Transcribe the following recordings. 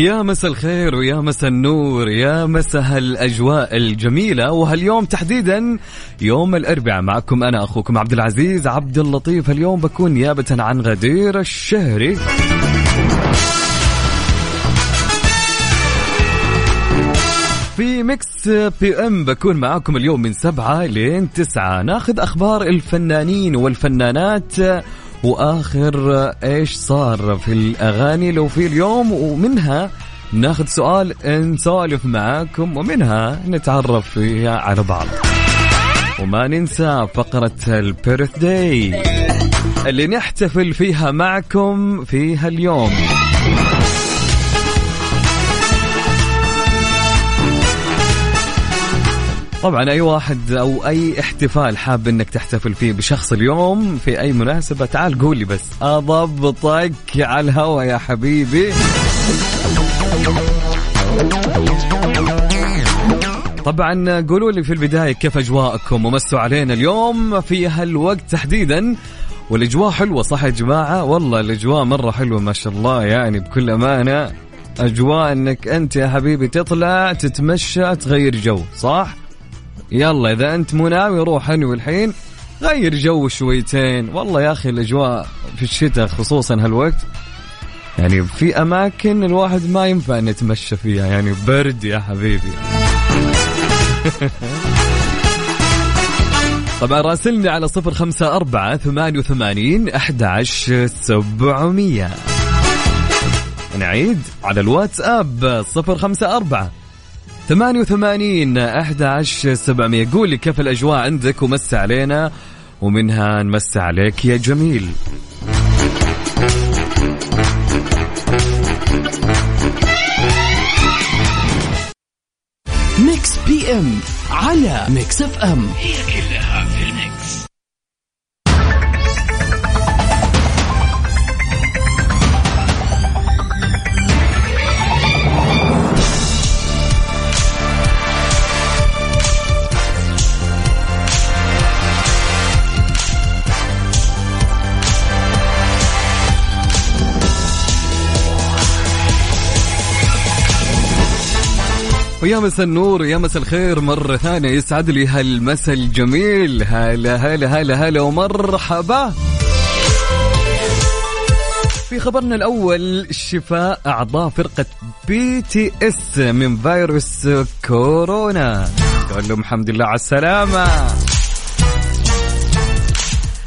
يا مسا الخير ويا مسا النور يا مسا هالأجواء الجميلة. وهاليوم تحديدا يوم الأربعاء معكم أنا أخوكم عبد العزيز عبد اللطيف. اليوم بكون نيابه عن غدير الشهري. في Mix PM بكون معاكم اليوم من سبعة لين تسعة. ناخذ أخبار الفنانين والفنانات وآخر إيش صار في الأغاني لو في اليوم ومنها ناخذ سؤال نسولف معاكم ومنها نتعرف فيها على بعض. وما ننسى فقرة البيرث داي اللي نحتفل فيها معكم فيها اليوم طبعا أي واحد أو أي احتفال حاب إنك تحتفل فيه بشخص اليوم في أي مناسبة تعال قول لي بس. أضبطك على الهوا يا حبيبي. طبعا قولوا لي في البداية كيف أجواءكم ومسوا علينا اليوم في هالوقت تحديدا. والأجواء حلوة صح يا جماعة؟ والله الأجواء مرة حلوة ما شاء الله يعني بكل أمانة. أجواء إنك أنت يا حبيبي تطلع تتمشى تغير جو صح؟ يلا إذا أنت مو ناوي روح أنوي الحين غير جو شويتين. والله يا أخي الأجواء في الشتاء خصوصا هالوقت يعني في أماكن الواحد ما ينفع نتمشى فيها يعني برد يا حبيبي. طبعا راسلني على صفر خمسة أربعة ثمانية وثمانين أحد سبعمية. نعيد على الواتساب صفر خمسة أربعة ثمانية وثمانين أحد عشر سبعمية. قول لي كيف الأجواء عندك ومس علينا ومنها نمس عليك يا جميل. ميكس بي إم على ميكس إف إم. هي كلها ويا مسا النور ويا مسا الخير مرة ثانية يسعد لي هالمسا الجميل. هلا هلا هلا هلا ومرحبا. في خبرنا الأول شفاء أعضاء فرقة BTS من فيروس كورونا. نقول لهم الحمد لله على السلامة.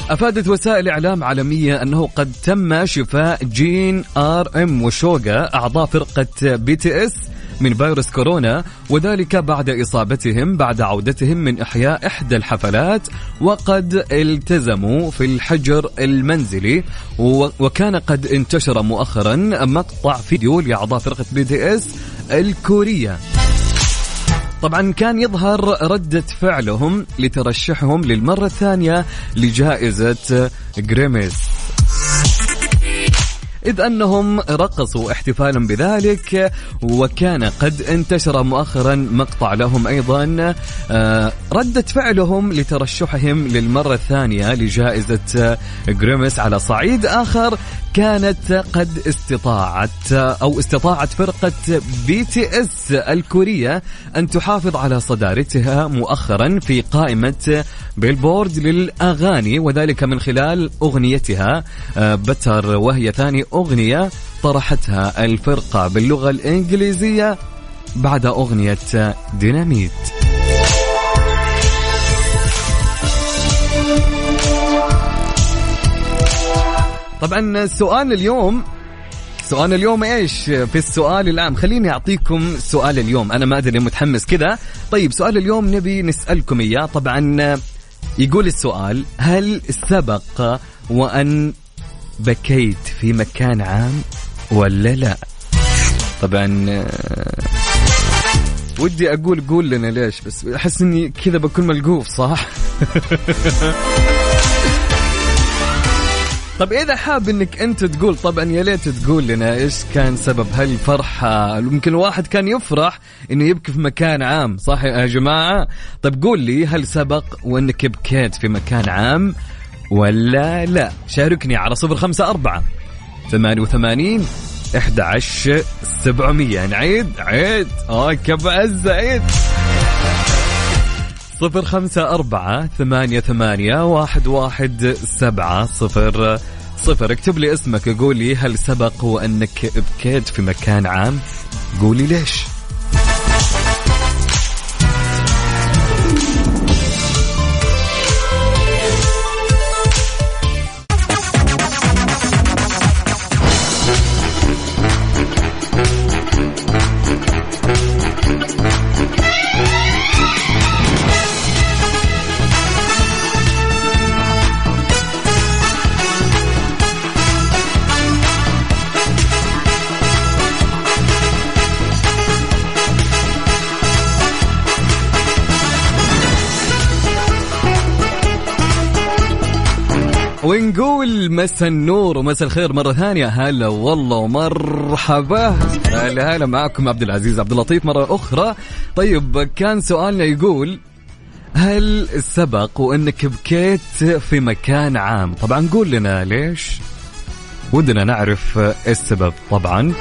أفادت وسائل إعلام عالمية أنه قد تم شفاء جين RM وشوغا أعضاء فرقة BTS من فيروس كورونا وذلك بعد إصابتهم بعد عودتهم من إحياء إحدى الحفلات وقد التزموا في الحجر المنزلي وكان قد انتشر مؤخرا مقطع فيديو لأعضاء فرقة BTS الكورية. طبعا كان يظهر ردة فعلهم لترشحهم للمرة الثانية لجائزة Grammys إذ أنهم رقصوا احتفالا بذلك وكان قد انتشر مؤخرا مقطع لهم أيضا آه، ردة فعلهم لترشحهم للمرة الثانية لجائزة Grammys على صعيد آخر كانت قد استطاعت أو استطاعت فرقة BTS الكورية أن تحافظ على صدارتها مؤخرا في قائمة Billboard للأغاني وذلك من خلال أغنيتها بتر وهي ثاني أغنية طرحتها الفرقة باللغة الإنجليزية بعد أغنية ديناميت. طبعا سؤال اليوم سؤال اليوم إيش؟ في السؤال العام خليني أعطيكم سؤال اليوم. أنا ما أدري متحمس كذا طيب سؤال اليوم نبي نسألكم إياه. طبعا يقول السؤال هل سبق وأن بكيت في مكان عام ولا لا؟ طبعا آه، ودي أقول قول لنا ليش بس أحس إني كذا بكون ملقوف صح؟ طب إذا حاب إنك أنت تقول طبعا يا ليت تقول لنا إيش كان سبب هالفرحة. ممكن الواحد كان يفرح إنه يبكي في مكان عام صح يا جماعة؟ طب قول لي هل سبق وإنك بكيت في مكان عام ولا لا. شاركني على صفر خمسة أربعة ثمانية وثمانين إحدى عشر سبعمية. نعيد. عيد. أوكي بعز عيد صفر خمسة أربعة ثمانية ثمانية واحد واحد سبعة صفر صفر. اكتب لي اسمك قول لي هل سبق وأنك بكيت في مكان عام؟ قولي ليش. ونقول مسا النور ومسا الخير مرة ثانية. هلا والله ومرحبا. هلا هلا معكم عبد العزيز عبد اللطيف مرة أخرى. طيب كان سؤالنا يقول هل سبق وإنك بكيت في مكان عام؟ طبعا قول لنا ليش؟ ودنا نعرف السبب طبعا.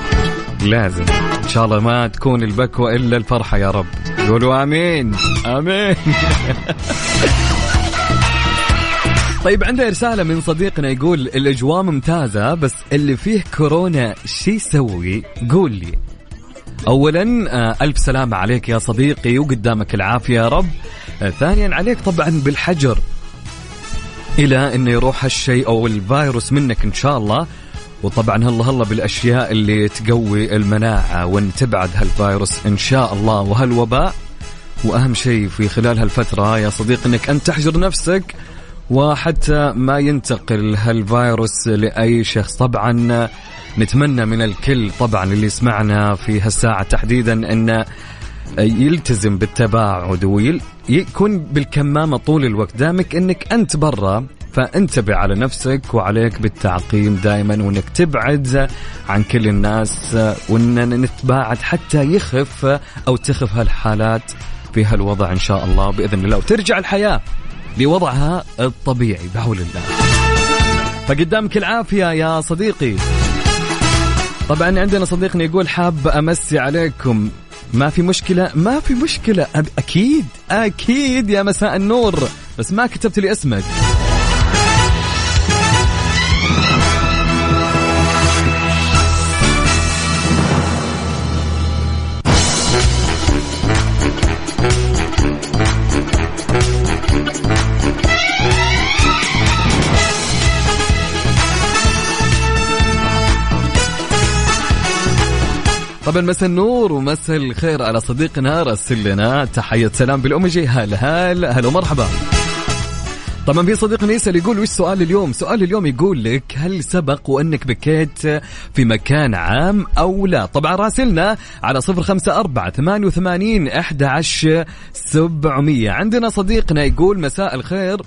لازم. إن شاء الله ما تكون البكوة إلا الفرحة يا رب. قولوا آمين. آمين. طيب عندنا رسالة من صديقنا يقول الأجواء ممتازة بس اللي فيه كورونا شي يسوي؟ قول لي. أولا آه، ألف سلامة عليك يا صديقي وقدامك العافية يا رب. آه، ثانيا عليك طبعا بالحجر. إلى أنه يروح هالشيء أو الفيروس منك إن شاء الله. وطبعا هلا هلا بالأشياء اللي تقوي المناعة وان تبعد هالفيروس إن شاء الله. وهالوباء وأهم شيء في خلال هالفترة يا صديقي إنك انت تحجر نفسك وحتى ما ينتقل هالفيروس لأي شخص. طبعا نتمنى من الكل طبعا اللي سمعنا في هالساعة تحديدا أن يلتزم بالتباعد ويكون بالكمامة طول الوقت. دامك أنك أنت برا فانتبه على نفسك وعليك بالتعقيم دائما وإنك تبعد عن كل الناس وإن نتباعد حتى يخف أو تخف هالحالات في هالوضع إن شاء الله بإذن الله. وترجع الحياة. لوضعها الطبيعي بحول الله. فقدامك العافية يا صديقي. طبعا عندنا صديقنا يقول حاب أمسي عليكم. ما في مشكلة؟ ما في مشكلة أكيد أكيد يا مساء النور. بس ما كتبت لي اسمك. طبعا مساء النور ومساء الخير على صديقنا راسل لنا. تحية سلام بالأوميجي هلا هلا هلا ومرحبا. طبعا في صديقنا يسأل يقول وش سؤال اليوم؟ سؤال اليوم يقول لك هل سبق وأنك بكيت في مكان عام أو لا؟ طبعا راسلنا على صفر خمسة أربعة ثمانية وثمانين أحد سبعمية. عندنا صديقنا يقول مساء الخير.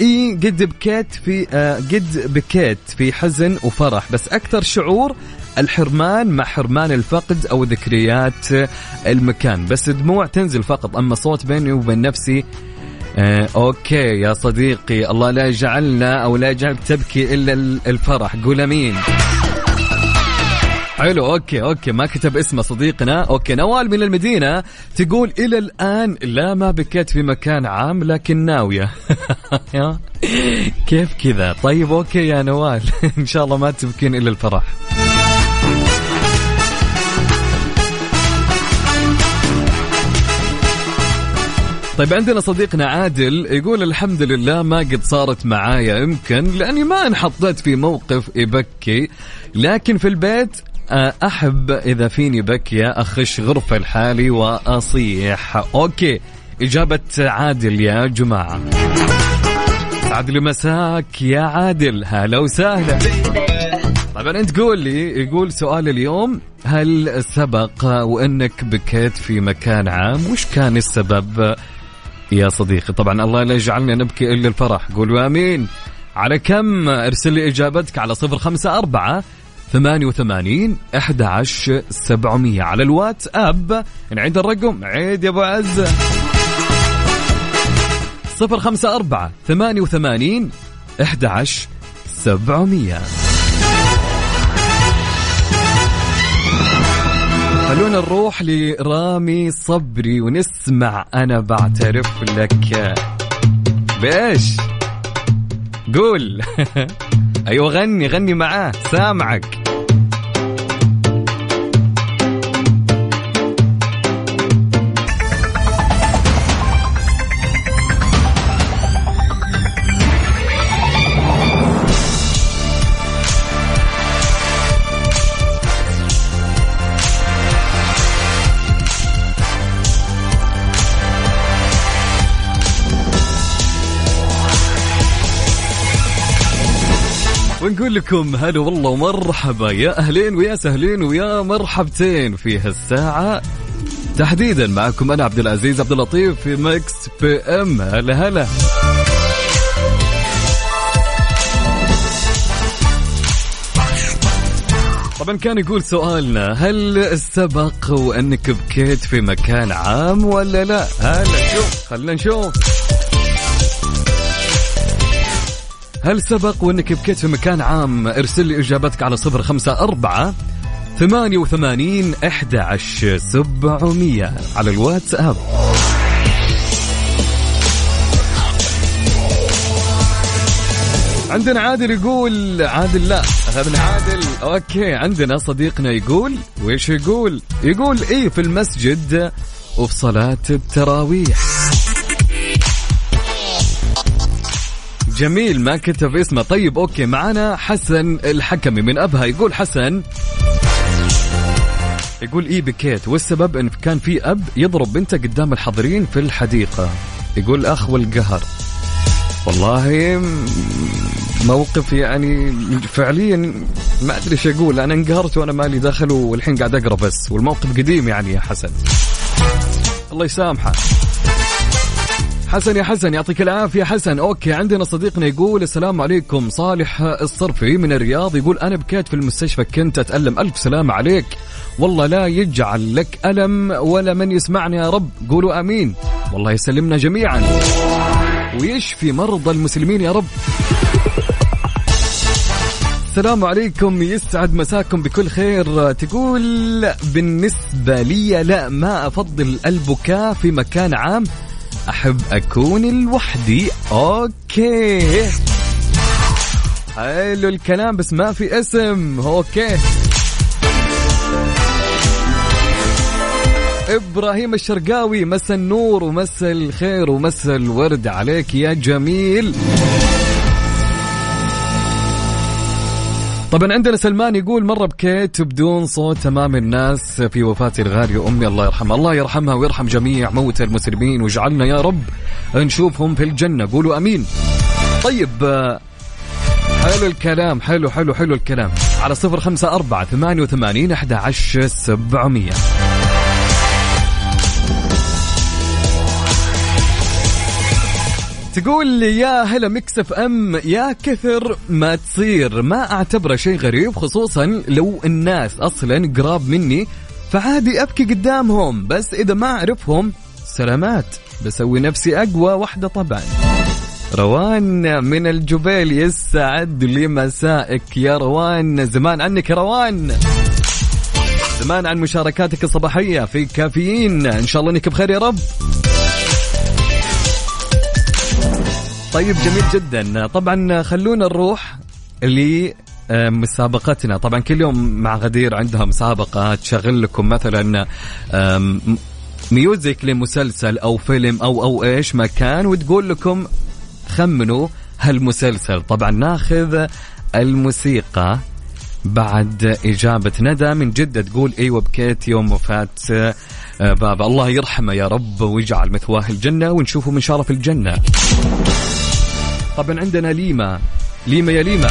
إي قد بكيت في آه قد بكيت في حزن وفرح بس أكثر شعور الحرمان مع حرمان الفقد أو ذكريات المكان. بس دموع تنزل فقط أما صوت بيني وبين نفسي آه okay يا صديقي الله لا يجعلنا أو لا يجعلك تبكي إلا الفرح. قول أمين. حلو okay okay ما كتب اسمه صديقنا. okay نوال من المدينة تقول إلى الآن لا ما بكيت في مكان عام لكن ناوية. كيف كذا؟ طيب okay يا نوال. إن شاء الله ما تبكين إلا الفرح. طيب عندنا صديقنا عادل يقول الحمد لله ما قد صارت معايا يمكن لأني ما انحطيت في موقف يبكي لكن في البيت آه، أحب إذا فيني بكية اخش غرفة لحالي وأصيح. أوكي إجابة عادل يا جماعة. عادل مساك يا عادل. هلا وسهلا. طبعا أنت تقول لي يقول سؤال اليوم هل سبق وإنك بكيت في مكان عام؟ وش كان السبب؟ يا صديقي. طبعا الله لا يجعلنا نبكي إلا الفرح. قولوا آمين. على كم؟ ارسل لي إجابتك على صفر خمسة أربعة 88 11 700 على الواتساب نعيد الرقم. عيد يا أبو عز. 054 88 11 700 خلونا نروح لرامي صبري ونسمع أنا بعترف لك. بإيش قول. أيوة غني غني معاه سامعك. لكم هلا والله ومرحبا. يا أهلين ويا سهلين ويا مرحبتين. في هالساعة تحديدا معكم أنا عبد العزيز عبد اللطيف في Mix PM هلا هلا. طبعا كان يقول سؤالنا هل سبق وأنك بكيت في مكان عام ولا لا؟ هلا شوف خلينا نشوف. هل سبق وإنك بكيت في مكان عام؟ ارسل لي إجابتك على صفر خمسة أربعة ثمانية وثمانين أحد عشر سبعمية على الواتساب. عندنا عادل يقول عادل لا اخذنا عادل. أوكي عندنا صديقنا يقول ويش يقول؟ يقول إيه في المسجد وفي صلاة التراويح. جميل ما كتب اسمه. طيب okay معنا حسن الحكمي من أبها. يقول حسن يقول اي بكيت والسبب إن كان في أب يضرب بنته قدام الحاضرين في الحديقة. يقول أخ والقهر. والله موقف يعني فعليا ما أدري إيش أقول. أنا انقهرت وأنا مالي دخل والحين قاعد أقرا بس. والموقف قديم يعني يا حسن. الله يسامحه. حسن يا حسن يعطيك العافية حسن. أوكي عندنا صديقنا يقول السلام عليكم. صالح الصرفي من الرياض يقول أنا بكيت في المستشفى كنت أتألم. ألف سلام عليك. والله لا يجعل لك ألم ولا من يسمعني يا رب. قولوا أمين. والله يسلمنا جميعا. ويشفي مرضى المسلمين يا رب. السلام عليكم. يسعد مساكم بكل خير. تقول بالنسبة لي لا ما أفضل البكاء في مكان عام. أحب أكون لوحدي. okay. حلو الكلام بس ما في اسم. okay. إبراهيم الشرقاوي مسا النور ومسا الخير ومسا الورد عليك يا جميل. طبعا عندنا سلمان يقول مرة بكيت بدون صوت أمام الناس في وفاة الغالية امي الله يرحمها، الله يرحمها ويرحم جميع موتى المسلمين واجعلنا يا رب نشوفهم في الجنة، قولوا آمين. طيب حلو الكلام حلو حلو حلو الكلام. على صفر خمسة أربعة ثمانية وثمانين أحد عشر سبعمية. تقول لي يا هلا مكسف ام يا كثر ما تصير. ما أعتبره شيء غريب خصوصا لو الناس أصلا قراب مني فعادي أبكي قدامهم. بس إذا ما أعرفهم سلامات. بسوي نفسي أقوى واحدة طبعا. روان من الجبيل يسعد لي مسائك. يا روان زمان عنك يا روان. زمان عن مشاركاتك الصباحية في كافيين. إن شاء الله إنك بخير يا رب. طيب جميل جدا. طبعا خلونا نروح لمسابقتنا طبعا كل يوم مع غدير عندها مسابقة تشغل لكم مثلا ميوزك لمسلسل أو فيلم أو أو إيش ما كان وتقول لكم خمنوا هالمسلسل. طبعا ناخذ الموسيقى بعد إجابة ندى. من جدة تقول أيوة بكيت يوم وفاة بابا. الله يرحمه يا رب ويجعل مثواه الجنة ونشوفه من شرف الجنة. طبعا عندنا ليما. ليما يا ليما.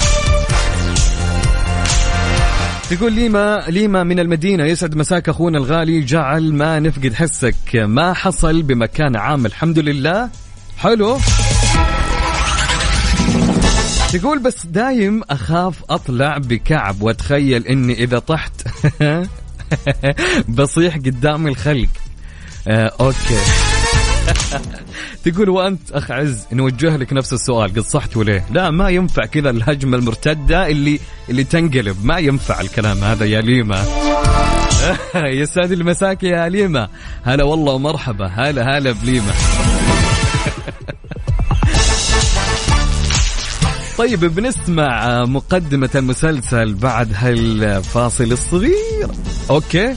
تقول ليما ليما من المدينة. يسعد مساك أخونا الغالي. جعل ما نفقد حسك. ما حصل بمكان عام. الحمد لله. حلو. تقول بس دايم أخاف أطلع بكعب. وأتخيل إني إذا طحت بصيح قدام الخلق. آه أوكي. تقول وأنت أخ عز نوجه لك نفس السؤال قد صحت وليه؟ لا ما ينفع كذا الهجمة المرتدة اللي اللي تنقلب ما ينفع الكلام هذا يا ليما. يسعد المساك يا ليما. هلا والله ومرحبا. هلا هلا بليما. طيب بنسمع مقدمة المسلسل بعد هالفاصل الصغير. أوكي؟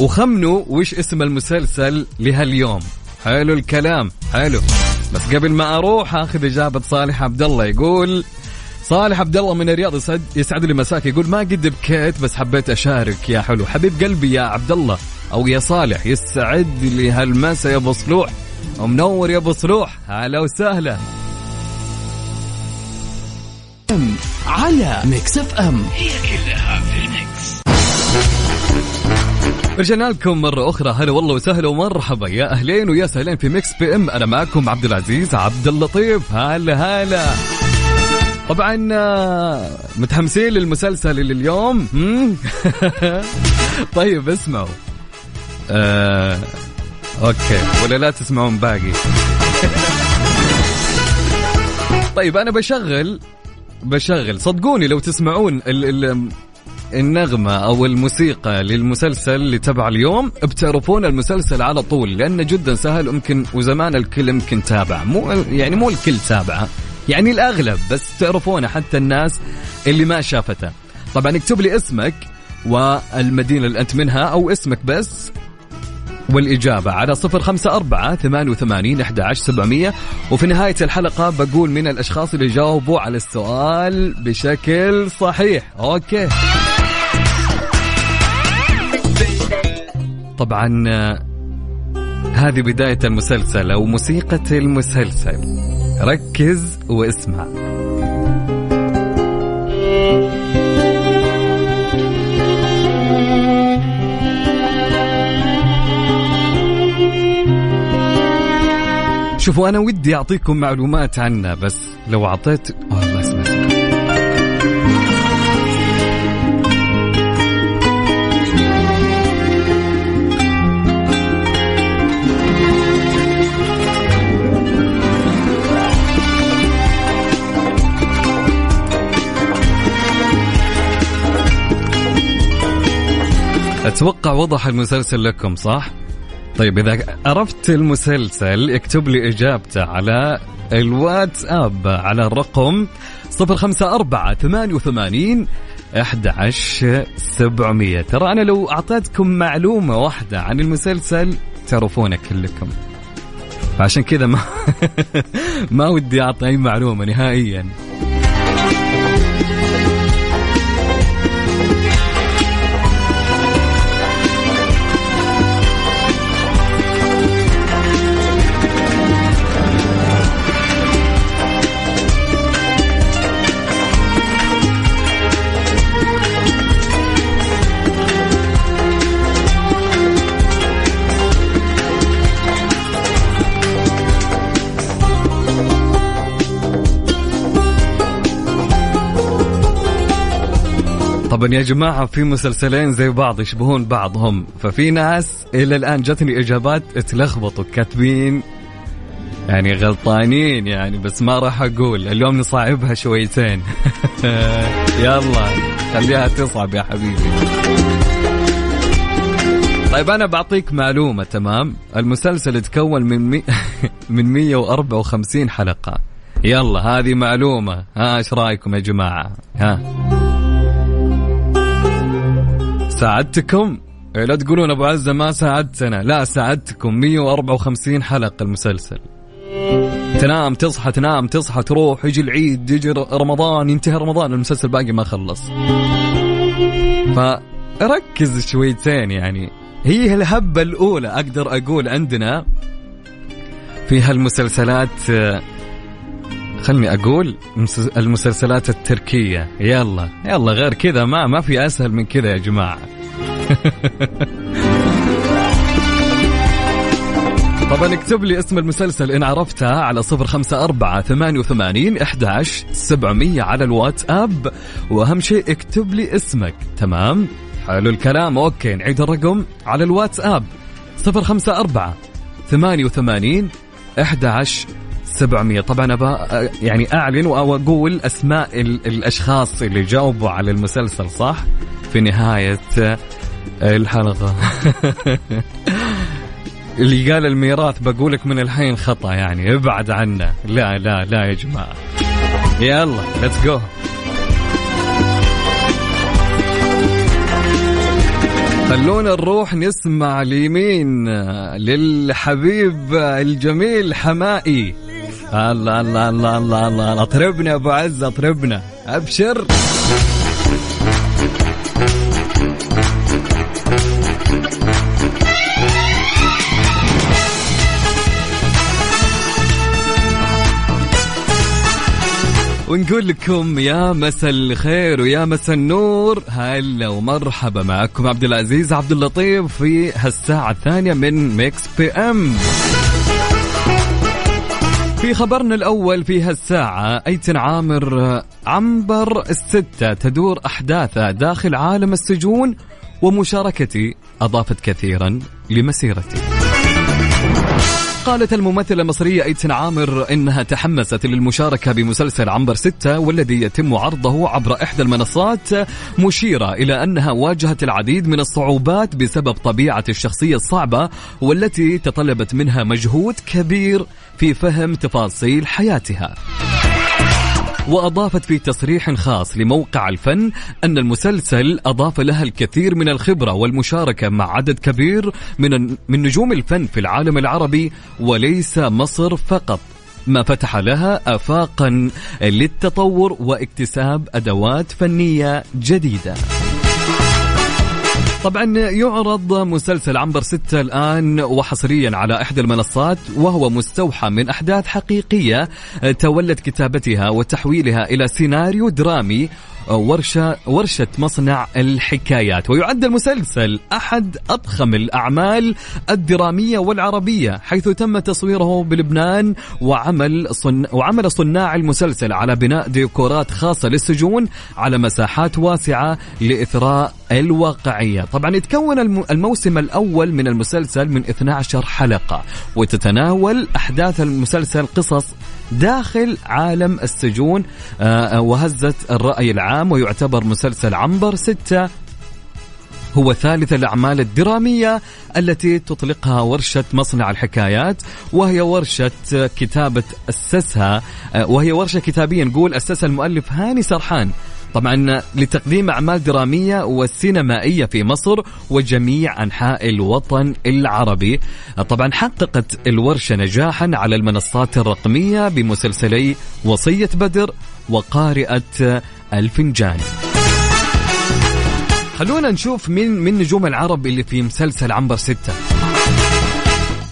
وخمنوا وش اسم المسلسل لهاليوم؟ حلو الكلام حلو. بس قبل ما أروح آخذ إجابة صالح عبد الله يقول صالح عبد الله من الرياض يسعد يسعد لي مساك. يقول ما قد بكيت بس حبيت أشارك يا حلو. حبيب قلبي يا عبد الله أو يا صالح يسعد لي هالمسا يا أبو صلوح. ومنور يا أبو صلوح. هلا وسهلا. على Mix FM. هي كلها في ال Mix. رجعنا لكم مرة أخرى. هلا والله وسهلا ومرحبا. يا أهلين ويا سهلين في Mix PM. أنا معكم عبد العزيز عبد اللطيف. هلا هلا. طبعا آه، متحمسين للمسلسل اللي اليوم. طيب اسمعوا. آه أوكي. ولا لا تسمعون باقي. طيب أنا بشغل بشغل. صدقوني لو تسمعون ال ال النغمة أو الموسيقى للمسلسل اللي تبع اليوم. بتعرفون المسلسل على طول لأنه جدا سهل يمكن وزمان الكل يمكن تابع. مو يعني مو الكل تابعه يعني الأغلب بس تعرفونه حتى الناس اللي ما شافته. طبعا اكتب لي اسمك والمدينة اللي أنت منها أو اسمك بس والإجابة على صفر خمسة أربعة ثمانية وثمانين أحد سبعمية. وفي نهاية الحلقة بقول من الأشخاص اللي جاوبوا على السؤال بشكل صحيح. أوكي. طبعا هذه بداية المسلسل أو موسيقى المسلسل. ركز واسمع. شوفوا أنا ودي أعطيكم معلومات عنه بس لو أعطيت أوه أتوقع وضح المسلسل لكم صح؟ طيب إذا عرفت المسلسل اكتب لي إجابته على الواتساب على الرقم 054 88 11700 ترى أنا لو أعطيتكم معلومة واحدة عن المسلسل تعرفونه كلكم. فعشان كذا ما ما ودي أعطي أي معلومة نهائيا. طبعا يا جماعة في مسلسلين زي بعض يشبهون بعضهم. ففي ناس إلى الآن جتني إجابات تلخبطوا كاتبين يعني غلطانين يعني بس ما راح أقول. اليوم نصعبها شويتين. يلا خليها تصعب يا حبيبي. طيب أنا بعطيك معلومة تمام؟ المسلسل يتكون من مي... من 154 حلقة. يلا هذه معلومة. ها إيش رأيكم يا جماعة؟ ها. ساعدتكم. إيه لا تقولون أبو عزة ما ساعدتنا. لا ساعدتكم. 154 حلقة المسلسل. تنام تصحى تنام تصحى تروح يجي العيد يجي رمضان ينتهي رمضان المسلسل باقي ما خلص. فركز شويتين يعني. هي الهبة الأولى أقدر أقول عندنا في هالمسلسلات خلني أقول المسلسلات التركية. يلا يلا غير كذا ما ما في أسهل من كذا يا جماعة. طبعا اكتب لي اسم المسلسل إن عرفتها على صفر خمسة أربعة ثمانية وثمانين إحداش سبعمية على الواتساب. وأهم شيء اكتب لي اسمك. تمام؟ حلو الكلام. أوكي نعيد الرقم على الواتساب. صفر خمسة أربعة ثمانية وثمانين إحداش سبعمية. طبعا أبا يعني أعلن وأقول أسماء الأشخاص اللي جاوبوا على المسلسل صح؟ في نهاية الحلقة. اللي قال الميراث بقولك من الحين خطأ يعني. ابعد عنه. لا لا لا يا جماعة. يلا ليتس جو خلونا نروح نسمع اليمين للحبيب الجميل حماقي. الله الله الله الله الله اطربنا أبو عز اطربنا. أبشر. ونقول لكم يا مسا الخير ويا مسا النور. هلا ومرحبا معكم عبد العزيز عبد اللطيف في هالساعة الثانية من Mix PM. في خبرنا الأول في هالساعة أيتن عامر عنبر الستة تدور أحداثه داخل عالم السجون ومشاركتي أضافت كثيرا لمسيرتي. قالت الممثلة المصرية ايتن عامر إنها تحمست للمشاركة بمسلسل عنبر ستة والذي يتم عرضه عبر إحدى المنصات مشيرة إلى أنها واجهت العديد من الصعوبات بسبب طبيعة الشخصية الصعبة والتي تطلبت منها مجهود كبير في فهم تفاصيل حياتها. وأضافت في تصريح خاص لموقع الفن أن المسلسل أضاف لها الكثير من الخبرة والمشاركة مع عدد كبير من من نجوم الفن في العالم العربي وليس مصر فقط. ما فتح لها آفاقا للتطور واكتساب أدوات فنية جديدة. طبعا يعرض مسلسل عنبر ستة الآن وحصريا على إحدى المنصات وهو مستوحى من أحداث حقيقية تولت كتابتها وتحويلها إلى سيناريو درامي ورشة ورشة مصنع الحكايات. ويعد المسلسل أحد أضخم الأعمال الدرامية والعربية حيث تم تصويره بلبنان وعمل صن وعمل صناع المسلسل على بناء ديكورات خاصة للسجون على مساحات واسعة لإثراء الواقعية. طبعا يتكون الموسم الأول من المسلسل من 12 حلقة وتتناول أحداث المسلسل قصص داخل عالم السجون آه، وهزت الرأي العام ويعتبر مسلسل عنبر ستة هو ثالث الأعمال الدرامية التي تطلقها ورشة مصنع الحكايات وهي ورشة كتابة أسسها وهي ورشة كتابية نقول أسسها المؤلف هاني سرحان. طبعا لتقديم أعمال درامية وسينمائية في مصر وجميع أنحاء الوطن العربي. طبعا حققت الورشة نجاحا على المنصات الرقمية بمسلسلي وصية بدر وقارئة الفنجان خلونا نشوف مين من نجوم العرب اللي في مسلسل عنبر ستة.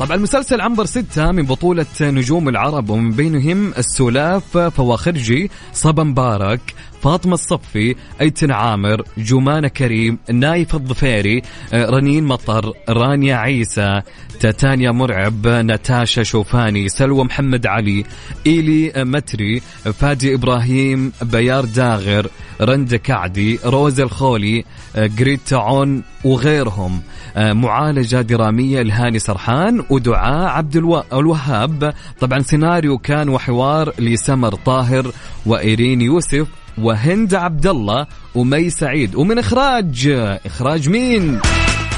طبعا المسلسل عنبر ستة من بطولة نجوم العرب ومن بينهم السلاف فواخرجي صبا مبارك فاطمة الصفي أيتن عامر جمانة كريم نايف الظفيري رنين مطر رانيا عيسى تاتانيا مرعب ناتاشا شوفاني سلوى محمد علي إيلي متري فادي إبراهيم بيار داغر رند كعدي روز الخولي جريتا عون وغيرهم. معالجة درامية لهاني سرحان ودعاء عبد الوهاب. طبعا سيناريو كان وحوار لسمر طاهر وإيرين يوسف وهند عبد الله ومي سعيد. ومن إخراج إخراج مين؟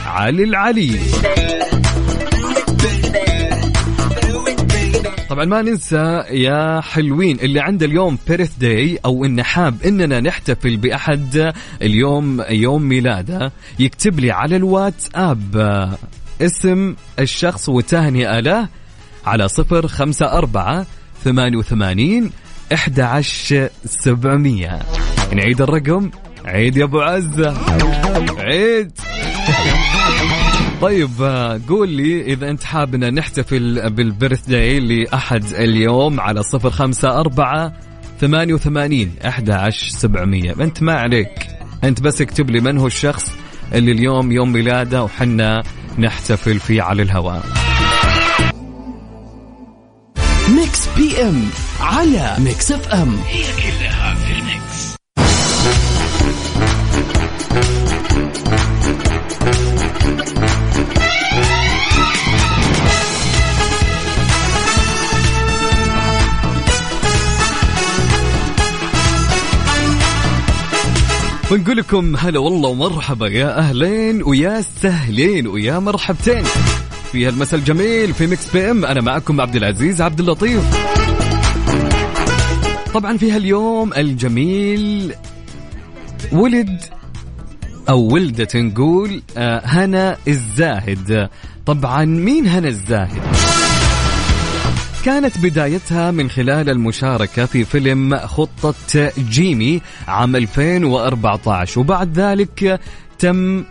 علي العلي. طبعا ما ننسى يا حلوين اللي عنده اليوم بيرث داي أو إنه حاب إننا نحتفل بأحد اليوم يوم ميلاده يكتب لي على الواتساب اسم الشخص وتهنئة له على صفر خمسة أربعة ثمانية وثمانين 11700 نعيد الرقم عيد يا أبو عزة. عيد. طيب قول لي إذا أنت حابنا نحتفل بالبرث داي لأحد اليوم على صفر خمسة أربعة ثمانية وثمانين أحد سبعمية. أنت ما عليك. أنت بس اكتب لي من هو الشخص اللي اليوم يوم ميلاده وحنا نحتفل فيه على الهواء. Mix PM على Mix FM. هي كلها في ال Mix. ونقول لكم هلا والله ومرحبا يا أهلين ويا سهلين ويا مرحبتين. في هالمساء الجميل في Mix PM. أنا معكم عبد العزيز عبد اللطيف. طبعا في هاليوم الجميل ولد أو ولدت نقول آه، هنا الزاهد. طبعا مين هنا الزاهد؟ كانت بدايتها من خلال المشاركة في فيلم خطة جيمي عام 2014 وبعد ذلك تم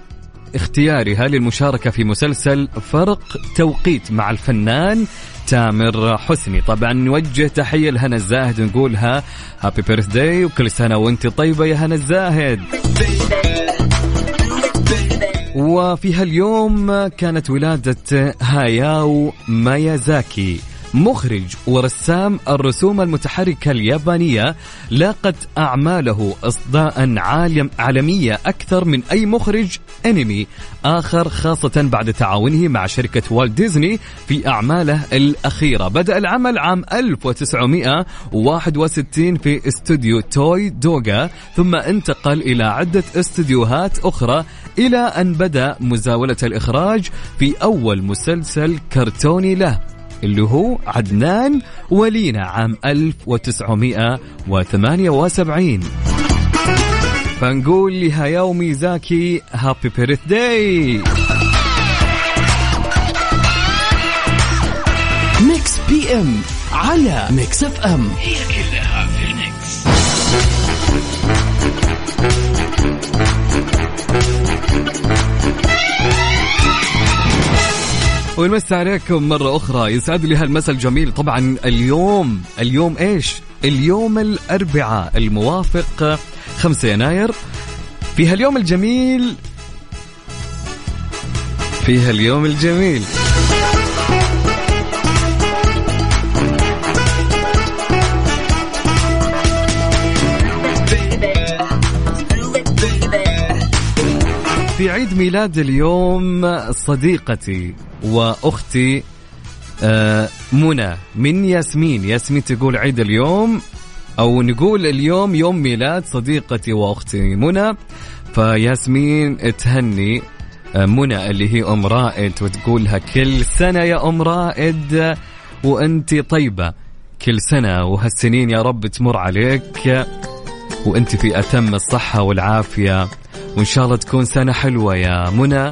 اختيارها للمشاركة في مسلسل فرق توقيت مع الفنان تامر حسني. طبعا نوجه تحية لهنا الزاهد نقولها هابي بيرث داي وكل سنة وانت طيبة يا هنا الزاهد. وفي هاليوم كانت ولادة هاياو مايازاكي. مخرج ورسام الرسوم المتحركة اليابانية لاقت أعماله إصداء عالم عالمية أكثر من أي مخرج أنمي آخر خاصة بعد تعاونه مع شركة والت ديزني في أعماله الأخيرة. بدأ العمل عام 1961 في استوديو توي دوغا ثم انتقل إلى عدة استديوهات أخرى إلى أن بدأ مزاولة الإخراج في أول مسلسل كرتوني له. اللي هو عدنان ولينا عام 1978 فنقول لهاياو ميازاكي happy birthday Mix PM على Mix FM هي كلها في ال Mix. ونمس عليكم مرة أخرى. يسعد لي هالمساء الجميل. طبعا اليوم اليوم إيش؟ اليوم الأربعاء الموافق 5 يناير. في هاليوم الجميل في هاليوم الجميل. في عيد ميلاد اليوم صديقتي. وأختي آه، منى من ياسمين. ياسمين تقول عيد اليوم أو نقول اليوم يوم ميلاد صديقتي وأختي منى. فياسمين تهني آه، منى اللي هي أم رائد وتقولها كل سنة يا أم رائد وأنت طيبة كل سنة. وهالسنين يا رب تمر عليك وأنت في أتم الصحة والعافية. وإن شاء الله تكون سنة حلوة يا منى.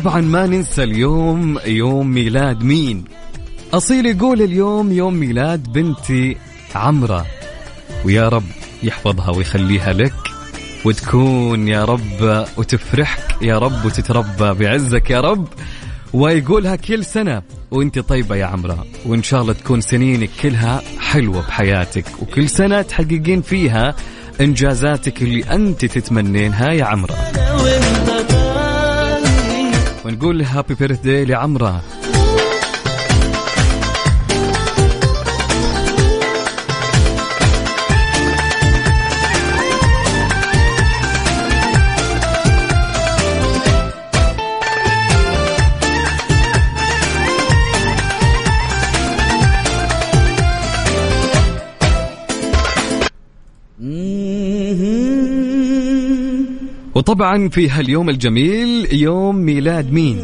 طبعا ما ننسى اليوم يوم ميلاد مين؟ أصيل يقول اليوم يوم ميلاد بنتي عمرة. ويا رب يحفظها ويخليها لك وتكون يا رب وتفرحك يا رب وتتربى بعزك يا رب. ويقولها كل سنة وأنت طيبة يا عمرة. وإن شاء الله تكون سنينك كلها حلوة بحياتك. وكل سنة تحققين فيها إنجازاتك اللي أنت تتمنينها يا عمرة. ونقول هابي بيرث داي لعمرة. وطبعا في هاليوم الجميل يوم ميلاد مين؟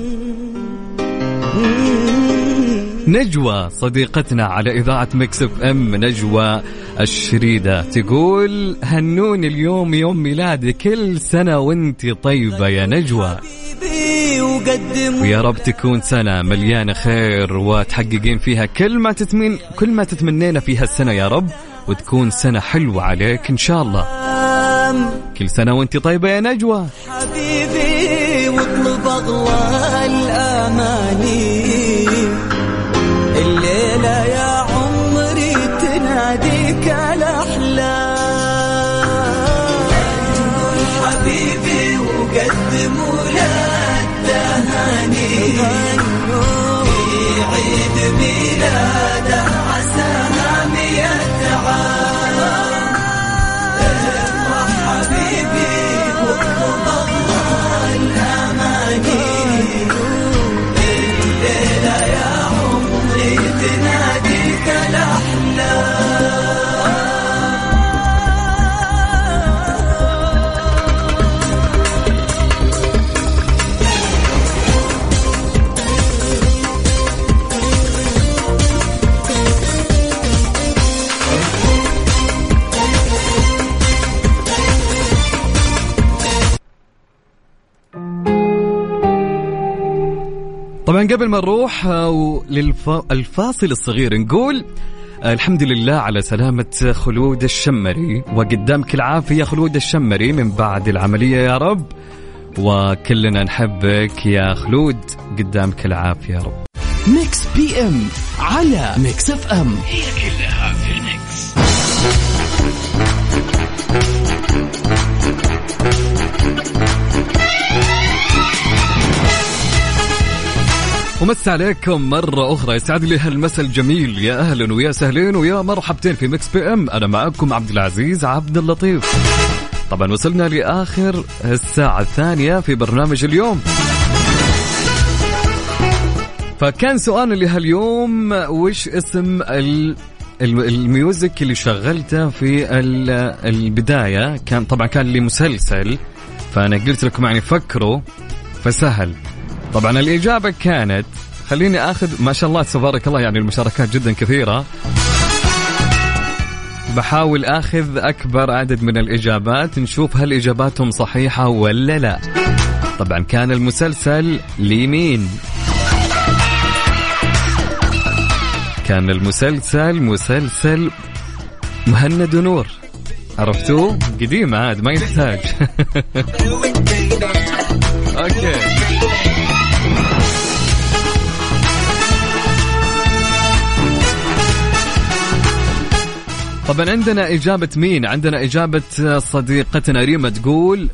نجوى صديقتنا على إذاعة Mix FM. نجوى الشريدة تقول هنوني اليوم يوم ميلادي كل سنة وانت طيبة يا نجوى. ويا رب تكون سنة مليانة خير وتحققين فيها كل ما تتمين كل ما تتمنينا فيها السنة يا رب وتكون سنة حلوة عليك إن شاء الله. كل سنة وانت طيبة يا نجوى. حبيبي واطلب أغلى الأماني. قبل ما نروح آه، للفاصل الصغير نقول آه، الحمد لله على سلامة خلود الشمري وقدامك العافية خلود الشمري من بعد العملية يا رب وكلنا نحبك يا خلود قدامك العافية يا رب. Mix PM على Mix FM. هي كلها في ال Mix. ومس عليكم مرة أخرى. يسعد لي هالمسا الجميل. يا أهلا ويا سهلين ويا مرحبتين في Mix PM. أنا معكم عبد العزيز عبد اللطيف. طبعا وصلنا لآخر الساعة الثانية في برنامج اليوم. فكان سؤالنا لهاليوم وش اسم ال ال music اللي شغلته في البداية؟ كان طبعا كان لمسلسل فأنا قلت لكم يعني فكروا فسهل. طبعا الإجابة كانت خليني آخذ ما شاء الله تبارك الله يعني المشاركات جدا كثيرة. بحاول آخذ أكبر عدد من الإجابات نشوف هل إجاباتهم صحيحة ولا لا. طبعا كان المسلسل لمين؟ كان المسلسل مسلسل مهند ونور عرفتوه؟ قديم عاد ما يحتاج. أوكي. طبعا عندنا إجابة مين؟ عندنا إجابة صديقتنا ريما تقول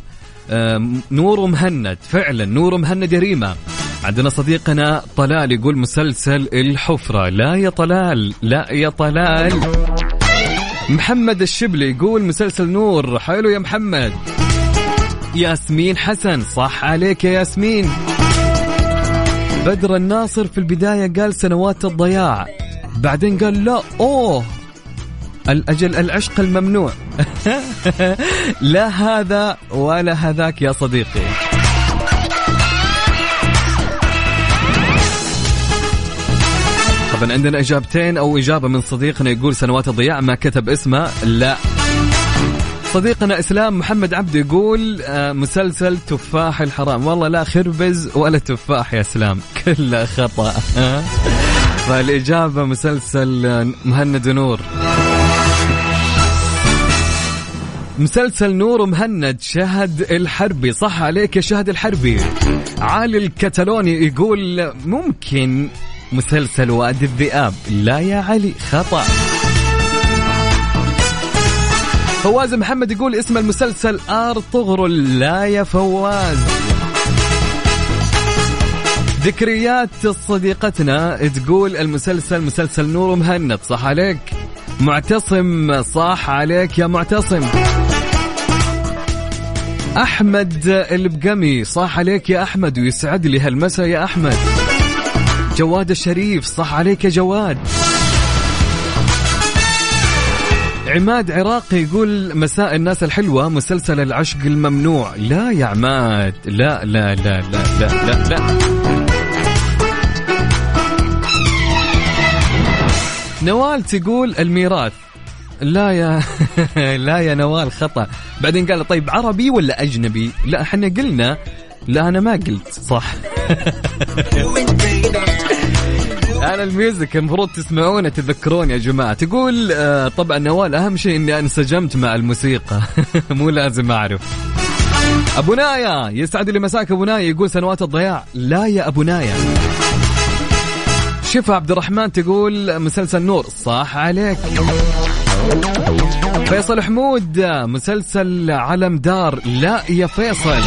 نور مهند. فعلا نور مهند يا ريما. عندنا صديقنا طلال يقول مسلسل الحفرة. لا يا طلال لا يا طلال. محمد الشبلي يقول مسلسل نور. حلو يا محمد. ياسمين حسن صح عليك يا ياسمين. بدر الناصر في البداية قال سنوات الضياع بعدين قال لا أوه. الأجل العشق الممنوع. لا هذا ولا هذاك يا صديقي. طبعا عندنا إجابتين أو إجابة من صديقنا يقول سنوات الضياع ما كتب اسمه. لا. صديقنا إسلام محمد عبد يقول آه، مسلسل تفاح الحرام. والله لا خربز ولا تفاح يا إسلام. كله خطأ. فالإجابة مسلسل مهند ونور مسلسل نور مهند شهد الحربي. صح عليك يا شهد الحربي. علي الكتالوني يقول ممكن مسلسل وادي الذئاب. لا يا علي خطأ. فواز محمد يقول اسم المسلسل ارطغرل لا يا فواز. ذكريات صديقتنا تقول المسلسل مسلسل نور مهند. صح عليك. معتصم صح عليك يا معتصم. أحمد البقمي صح عليك يا أحمد ويسعد لي هالمسا يا أحمد. جواد الشريف صح عليك يا جواد. عماد عراقي يقول مساء الناس الحلوة مسلسل العشق الممنوع. لا يا عماد لا لا لا لا لا لا, لا. نوال تقول الميراث. لا يا لا يا نوال خطأ. بعدين قال طيب عربي ولا أجنبي؟ لا إحنا قلنا لا أنا ما قلت صح. أنا الميوزك المفروض تسمعونه تذكرون يا جماعة. تقول آه طبعا نوال أهم شيء إني انسجمت مع الموسيقى. مو لازم أعرف. أبو نايا يسعد لي مساك أبو نايا يقول سنوات الضياع. لا يا أبو نايا. شفا عبد الرحمن تقول مسلسل نور صح عليك. فيصل حمود مسلسل علم دار لا يا فيصل.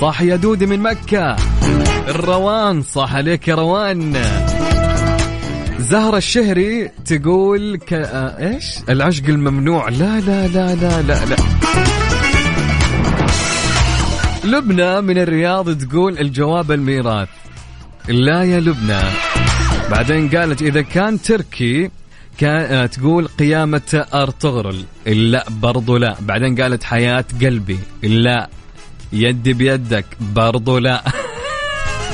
صح يا دودي من مكة. الروان صح عليك يا روان. زهرة الشهري تقول ك... آه إيش؟ العشق الممنوع. لا لا لا لا لا لا. لبنى من الرياض تقول الجواب الميراث. لا يا لبنى. بعدين قالت إذا كان تركي تقول قيامة أرطغرل. لا برضو لا. بعدين قالت حياة قلبي. لا يدي بيدك. برضو لا.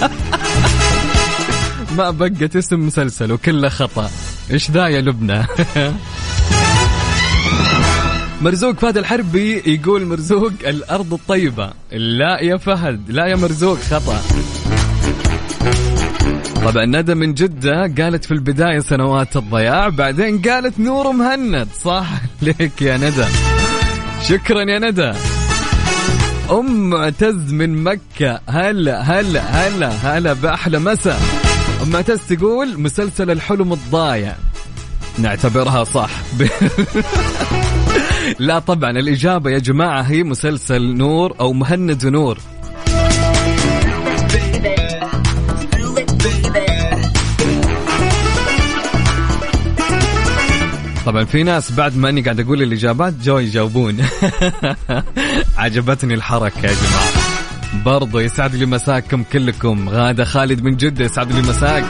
ما بقت اسم مسلسل وكله خطأ. إيش ذا يا لبنى؟ مرزوق فهد الحربي يقول مرزوق الأرض الطيبة. لا يا فهد لا يا مرزوق خطأ. طبعا ندى من جدة قالت في البداية سنوات الضياع بعدين قالت نور مهند. صح ليك يا ندى. شكرا يا ندى. أم معتز من مكة. هلا هلا هلا هلا بأحلى مساء. أم معتز تقول مسلسل الحلم الضايع. نعتبرها صح. لا طبعا الإجابة يا جماعة هي مسلسل نور أو مهند نور. طبعا في ناس بعد ما أني قاعد أقول الإجابات جو يجاوبون. عجبتني الحركة يا جماعة. برضو يسعد لي مساكم كلكم. غادة خالد من جدة يسعد لي مساك.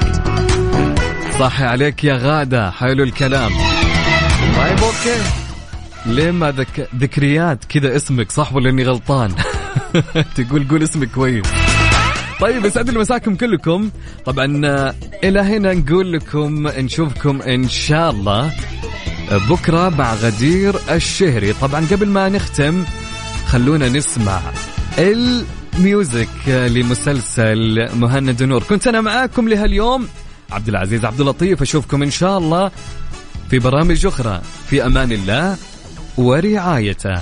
صح عليك يا غادة. حلو الكلام. طيب okay. ليه ما ذك... ذكريات كذا اسمك صح ولا اني غلطان؟ تقول قول اسمك كويس. طيب يسعد لي مساكم كلكم. طبعا إلى هنا نقول لكم نشوفكم إن شاء الله. بكرة مع غدير الشهري. طبعا قبل ما نختم خلونا نسمع ال music لمسلسل مهند نور. كنت أنا معاكم لهاليوم عبد العزيز عبد اللطيف. أشوفكم إن شاء الله في برامج أخرى. في أمان الله ورعايته.